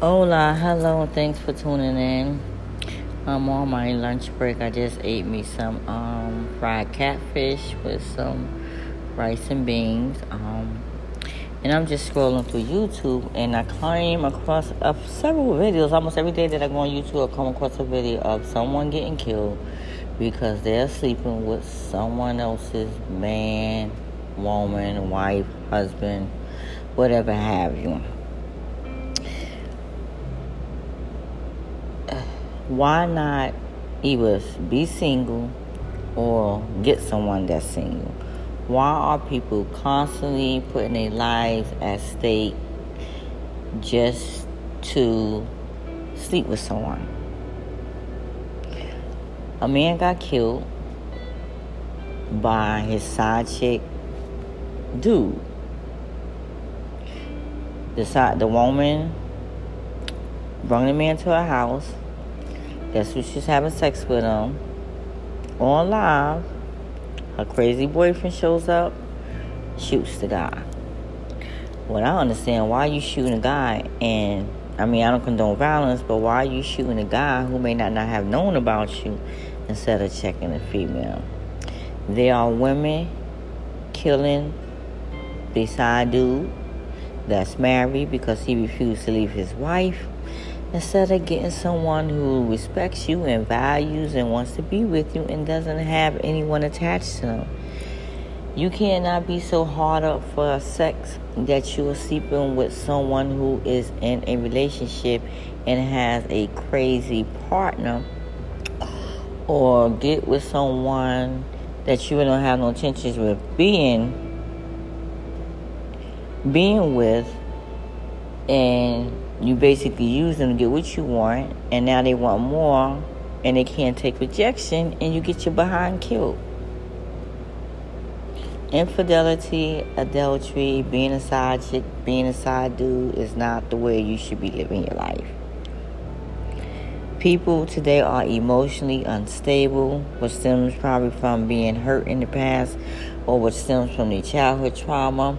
Hola, hello, and thanks for tuning in. I'm on my lunch break. I just ate me some um, fried catfish with some rice and beans. Um, and I'm just scrolling through YouTube, and I came across uh, several videos. Almost every day that I go on YouTube, I come across a video of someone getting killed because they're sleeping with someone else's man, woman, wife, husband, whatever have you. Why not either be single or get someone that's single? Why are people constantly putting their lives at stake just to sleep with someone? A man got killed by his side chick dude. The side, the woman brought the man to her house Guess who she's having sex with him? On live. Her crazy boyfriend shows up, shoots the guy. Well, I understand why you shooting a guy, and I mean, I don't condone violence, but why are you shooting a guy who may not, not have known about you instead of checking a female? There are women killing beside dude that's married because he refused to leave his wife Instead of getting someone who respects you and values and wants to be with you and doesn't have anyone attached to them. You cannot be so hard up for sex that you are sleeping with someone who is in a relationship and has a crazy partner or get with someone that you don't have no intentions with being being with and you basically use them to get what you want, and now they want more, and they can't take rejection, and you get your behind killed. Infidelity, adultery, being a side chick, being a side dude is not the way you should be living your life. People today are emotionally unstable, which stems probably from being hurt in the past or which stems from their childhood trauma.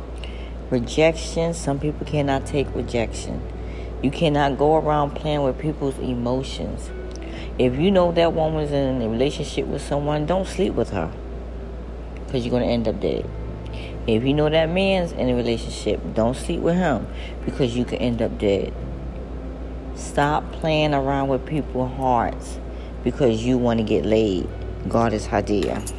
Rejection, some people cannot take rejection. You cannot go around playing with people's emotions. If you know that woman's in a relationship with someone, don't sleep with her. Because you're going to end up dead. If you know that man's in a relationship, don't sleep with him. Because you could end up dead. Stop playing around with people's hearts because you want to get laid. God is Hadia.